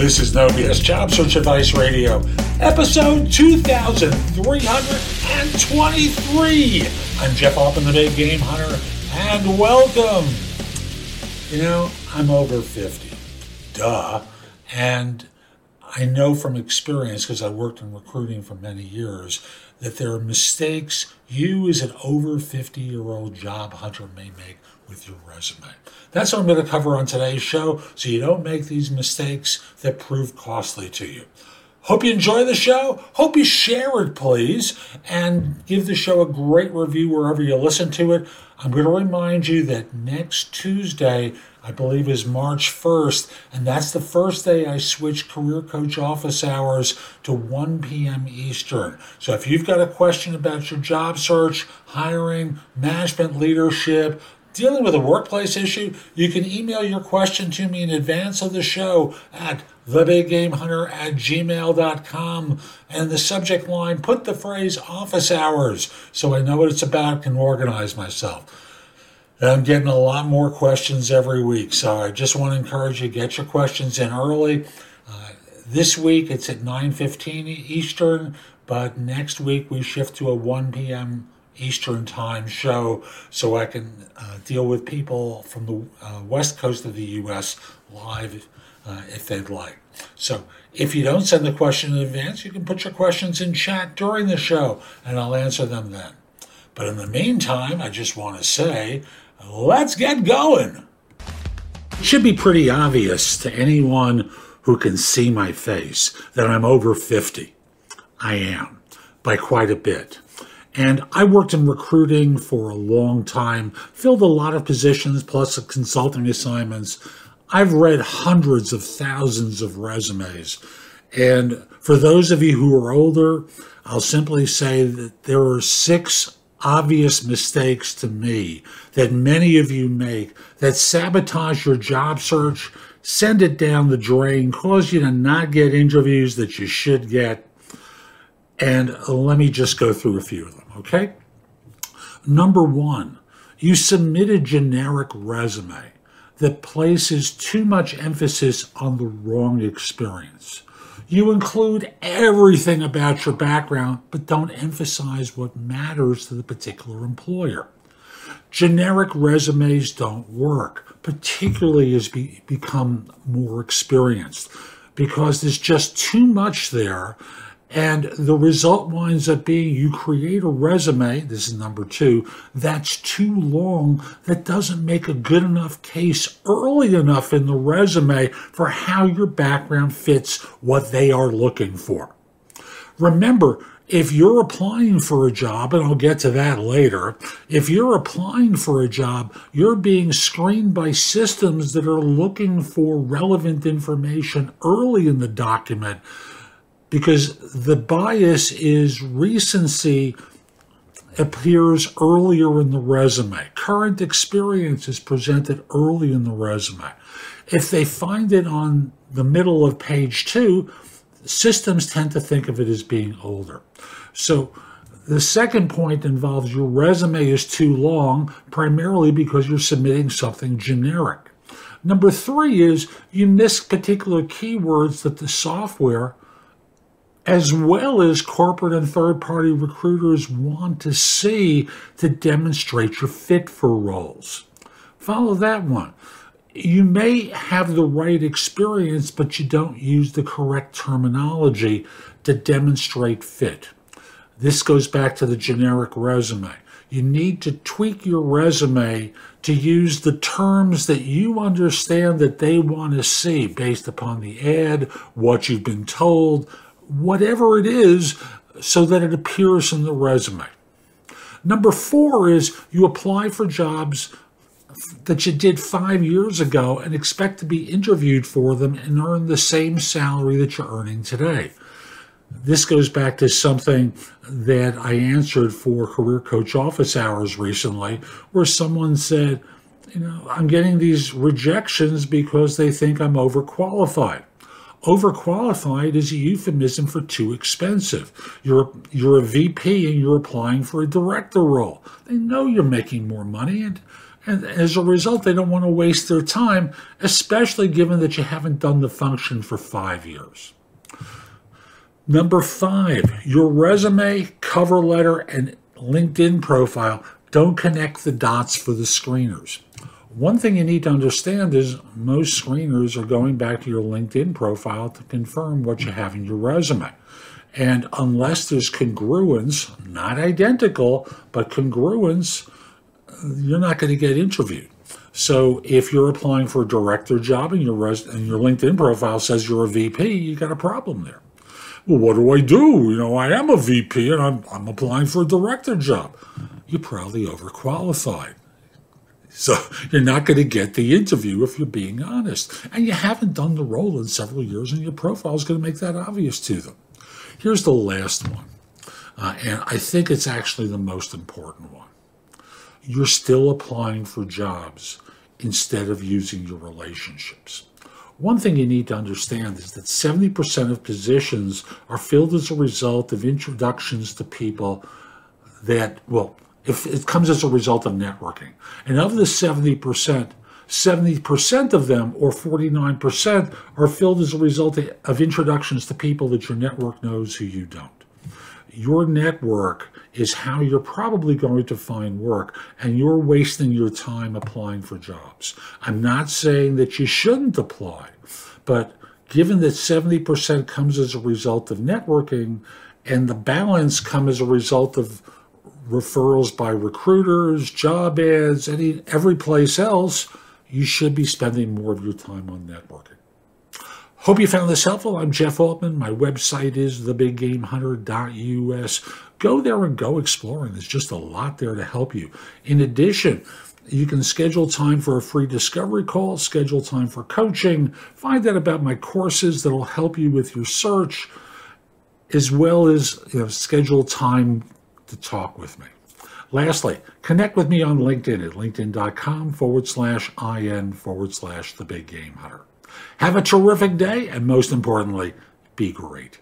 This is No Job Search Advice Radio, episode 2323. I'm Jeff Altman, the Big Game Hunter, and welcome. You know, I'm over 50. Duh. And I know from experience, because I worked in recruiting for many years, that there are mistakes you as an over 50 year old job hunter may make with your resume. That's what I'm going to cover on today's show so you don't make these mistakes that prove costly to you. Hope you enjoy the show. Hope you share it, please, and give the show a great review wherever you listen to it. I'm going to remind you that next Tuesday, I believe, is March 1st, and that's the first day I switch Career Coach office hours to 1 p.m. Eastern. So if you've got a question about your job search, hiring, management leadership, dealing with a workplace issue, you can email your question to me in advance of the show at thebiggamehunter at gmail.com. And the subject line, put the phrase office hours so I know what it's about, can organize myself. And I'm getting a lot more questions every week, so I just want to encourage you get your questions in early. Uh, this week it's at 9:15 Eastern, but next week we shift to a 1 p.m. Eastern Time show so I can uh, deal with people from the uh, west coast of the U.S. live uh, if they'd like. So if you don't send the question in advance, you can put your questions in chat during the show and I'll answer them then. But in the meantime, I just want to say, let's get going. It should be pretty obvious to anyone who can see my face that I'm over 50. I am, by quite a bit. And I worked in recruiting for a long time, filled a lot of positions plus consulting assignments. I've read hundreds of thousands of resumes. And for those of you who are older, I'll simply say that there are six obvious mistakes to me that many of you make that sabotage your job search, send it down the drain, cause you to not get interviews that you should get. And let me just go through a few of them okay? Number one, you submit a generic resume that places too much emphasis on the wrong experience. You include everything about your background, but don't emphasize what matters to the particular employer. Generic resumes don't work, particularly as you become more experienced, because there's just too much there and the result winds up being you create a resume, this is number two, that's too long, that doesn't make a good enough case early enough in the resume for how your background fits what they are looking for. Remember, if you're applying for a job, and I'll get to that later, if you're applying for a job, you're being screened by systems that are looking for relevant information early in the document because the bias is recency appears earlier in the resume. Current experience is presented early in the resume. If they find it on the middle of page two, systems tend to think of it as being older. So the second point involves your resume is too long, primarily because you're submitting something generic. Number three is you miss particular keywords that the software as well as corporate and third party recruiters want to see to demonstrate your fit for roles. Follow that one. You may have the right experience, but you don't use the correct terminology to demonstrate fit. This goes back to the generic resume. You need to tweak your resume to use the terms that you understand that they want to see based upon the ad, what you've been told, whatever it is so that it appears in the resume. Number four is you apply for jobs that you did five years ago and expect to be interviewed for them and earn the same salary that you're earning today. This goes back to something that I answered for Career Coach office hours recently, where someone said, You know, I'm getting these rejections because they think I'm overqualified. Overqualified is a euphemism for too expensive. You're you're a VP and you're applying for a director role. They know you're making more money and And as a result, they don't want to waste their time, especially given that you haven't done the function for five years. Number five, your resume, cover letter, and LinkedIn profile don't connect the dots for the screeners. One thing you need to understand is most screeners are going back to your LinkedIn profile to confirm what you have in your resume. And unless there's congruence, not identical, but congruence, you're not going to get interviewed. So if you're applying for a director job and your res- and your LinkedIn profile says you're a VP, you got a problem there. Well, what do I do? You know, I am a VP and I'm, I'm applying for a director job. You're probably overqualified. So you're not going to get the interview if you're being honest. And you haven't done the role in several years, and your profile is going to make that obvious to them. Here's the last one, uh, and I think it's actually the most important one. You're still applying for jobs instead of using your relationships. One thing you need to understand is that 70% of positions are filled as a result of introductions to people that, well, if it comes as a result of networking. And of the 70%, 70% of them, or 49%, are filled as a result of introductions to people that your network knows who you don't. Your network is how you're probably going to find work, and you're wasting your time applying for jobs. I'm not saying that you shouldn't apply, but given that 70% comes as a result of networking and the balance come as a result of referrals by recruiters, job ads, any every place else, you should be spending more of your time on networking. Hope you found this helpful. I'm Jeff Altman. My website is thebiggamehunter.us. Go there and go exploring. There's just a lot there to help you. In addition, you can schedule time for a free discovery call, schedule time for coaching, find out about my courses that'll help you with your search, as well as you know, schedule time to talk with me. Lastly, connect with me on LinkedIn at linkedin.com forward slash IN forward slash the big game hunter. Have a terrific day, and most importantly, be great.